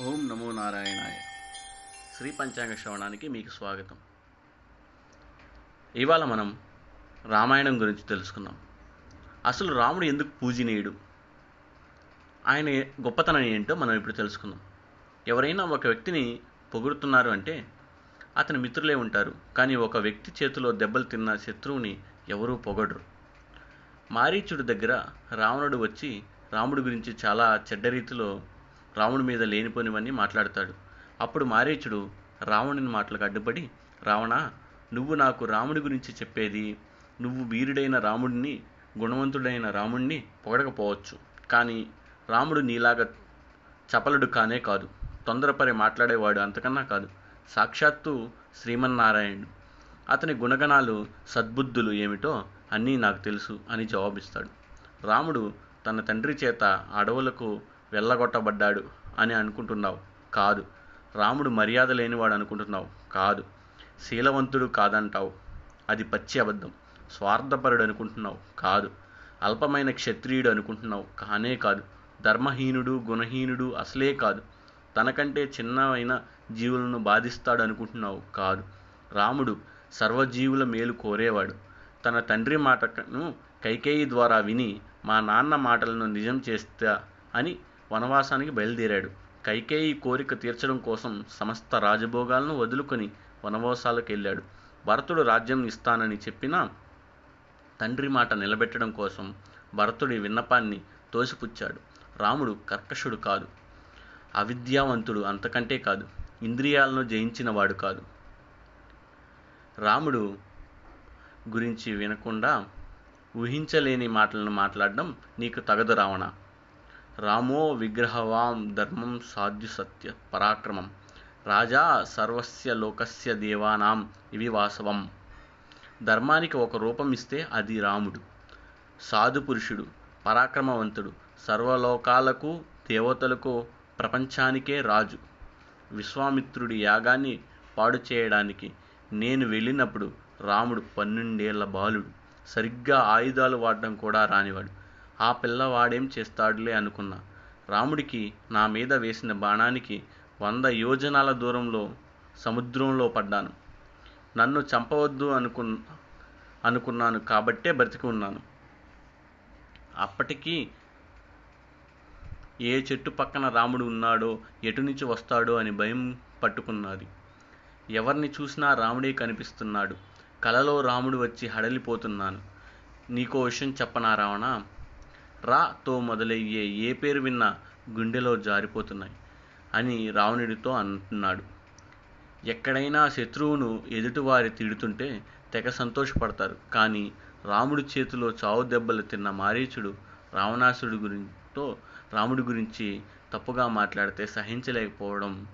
ఓం నమో నారాయణాయ. శ్రీ పంచాంగ శ్రవణానికి మీకు స్వాగతం. ఇవాళ మనం రామాయణం గురించి తెలుసుకుందాం. అసలు రాముడు ఎందుకు పూజనీయుడు? ఆయన గొప్పతనం ఏంటో మనం ఇప్పుడు తెలుసుకుందాం. ఎవరైనా ఒక వ్యక్తిని పొగుడుతున్నారు అంటే అతని మిత్రులే ఉంటారు. కానీ ఒక వ్యక్తి చేతిలో దెబ్బలు తిన్న శత్రువుని ఎవరూ పొగడరు. మారీచుడి దగ్గర రావణుడు వచ్చి రాముడి గురించి చాలా చెడ్డ రీతిలో రాముడి మీద లేనిపోనివన్నీ మాట్లాడతాడు. అప్పుడు మారీచుడు రావణుని మాటలకు అడ్డుపడి రావణ నువ్వు నాకు రాముడి గురించి చెప్పేది నువ్వు వీరుడైన రాముడిని గుణవంతుడైన రాముడిని పొగడకపోవచ్చు. కానీ రాముడు నీలాగా చపలుడు కానే కాదు. తొందరపరి మాట్లాడేవాడు అంతకన్నా కాదు. సాక్షాత్తు శ్రీమన్నారాయణుడు. అతని గుణగణాలు సద్బుద్ధులు ఏమిటో అన్నీ నాకు తెలుసు అని జవాబిస్తాడు. రాముడు తన తండ్రి చేత అడవులకు వెళ్ళగొట్టబడ్డాడు అని అనుకుంటున్నావు. కాదు. రాముడు మర్యాద లేనివాడు అనుకుంటున్నావు. కాదు. శీలవంతుడు కాదంటావు. అది పచ్చి అబద్ధం. స్వార్థపరుడు అనుకుంటున్నావు. కాదు. అల్పమైన క్షత్రియుడు అనుకుంటున్నావు. కానే కాదు. ధర్మహీనుడు గుణహీనుడు అసలే కాదు. తనకంటే చిన్నవైన జీవులను బాధిస్తాడు అనుకుంటున్నావు. కాదు. రాముడు సర్వజీవుల మేలు కోరేవాడు. తన తండ్రి మాటను కైకేయి ద్వారా విని మా నాన్న మాటలను నిజం చేస్తా అని వనవాసానికి బయలుదేరాడు. కైకేయి కోరిక తీర్చడం కోసం సమస్త రాజభోగాలను వదులుకొని వనవాసాలకు వెళ్ళాడు. భరతుడు రాజ్యం ఇస్తానని చెప్పినా తండ్రి మాట నిలబెట్టడం కోసం భరతుడి విన్నపాన్ని తోసిపుచ్చాడు. రాముడు కర్కశుడు కాదు అవిద్యావంతుడు అంతకంటే కాదు ఇంద్రియాలను జయించినవాడు కాదు. రాముడు గురించి వినకుండా ఊహించలేని మాటలను మాట్లాడడం నీకు తగదు రావణ. రామో విగ్రహవాం ధర్మం సాధ్యు సత్య పరాక్రమం. రాజా సర్వస్య లోకస్య దేవానాం ఇవి వాసవం. ధర్మానికి ఒక రూపం ఇస్తే అది రాముడు. సాధు పురుషుడు పరాక్రమవంతుడు సర్వలోకాలకు దేవతలకు ప్రపంచానికే రాజు. విశ్వామిత్రుడి యాగాన్ని పాడు చేయడానికి నేను వెళ్ళినప్పుడు రాముడు పన్నెండేళ్ళ బాలుడు. సరిగ్గా ఆయుధాలు వాడడం కూడా రానివాడు. ఆ పిల్లవాడేం చేస్తాడులే అనుకున్నా. రాముడికి నా మీద వేసిన బాణానికి వంద యోజనాల దూరంలో సముద్రంలో పడ్డాను. నన్ను చంపవద్దు అనుకు అనుకున్నాను కాబట్టే బ్రతికి ఉన్నాను. అప్పటికీ ఏ చెట్టు పక్కన రాముడు ఉన్నాడో ఎటు నుంచి వస్తాడో అని భయం పట్టుకున్నది. ఎవరిని చూసినా రాముడే కనిపిస్తున్నాడు. కలలో రాముడు వచ్చి హడలిపోతున్నాను. నీకో విషయం చెప్పనా రావణా? రాతో మొదలయ్యే ఏ పేరు విన్నా గుండెలో జారిపోతున్నాయి అని రావణుడితో అంటున్నాడు. ఎక్కడైనా శత్రువును ఎదుటివారి తిడుతుంటే తెగ సంతోషపడతారు. కానీ రాముడి చేతిలో చావు దెబ్బలు తిన్న మారీచుడు రావణాసుడి గురితో రాముడి గురించి తప్పుగా మాట్లాడితే సహించలేకపోవడం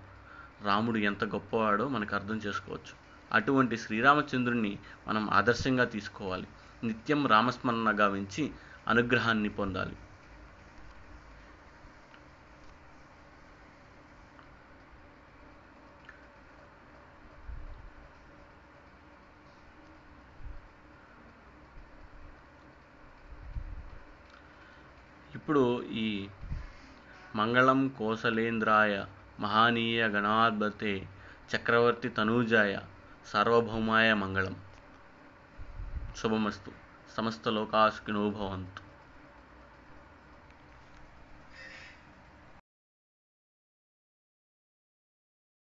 రాముడు ఎంత గొప్పవాడో మనకు అర్థం చేసుకోవచ్చు. అటువంటి శ్రీరామచంద్రుణ్ణి మనం ఆదర్శంగా తీసుకోవాలి. నిత్యం రామస్మరణగా ఉంచి అనుగ్రహాన్ని పొందాలి. ఇప్పుడు ఈ మంగళం కోసలేంద్రాయ మహానీయ గణాధిపతే చక్రవర్తి తనూజాయ సార్వభౌమాయ మంగళం. శుభమస్తు. समस्तलोकाः सुखिनो भवन्तु।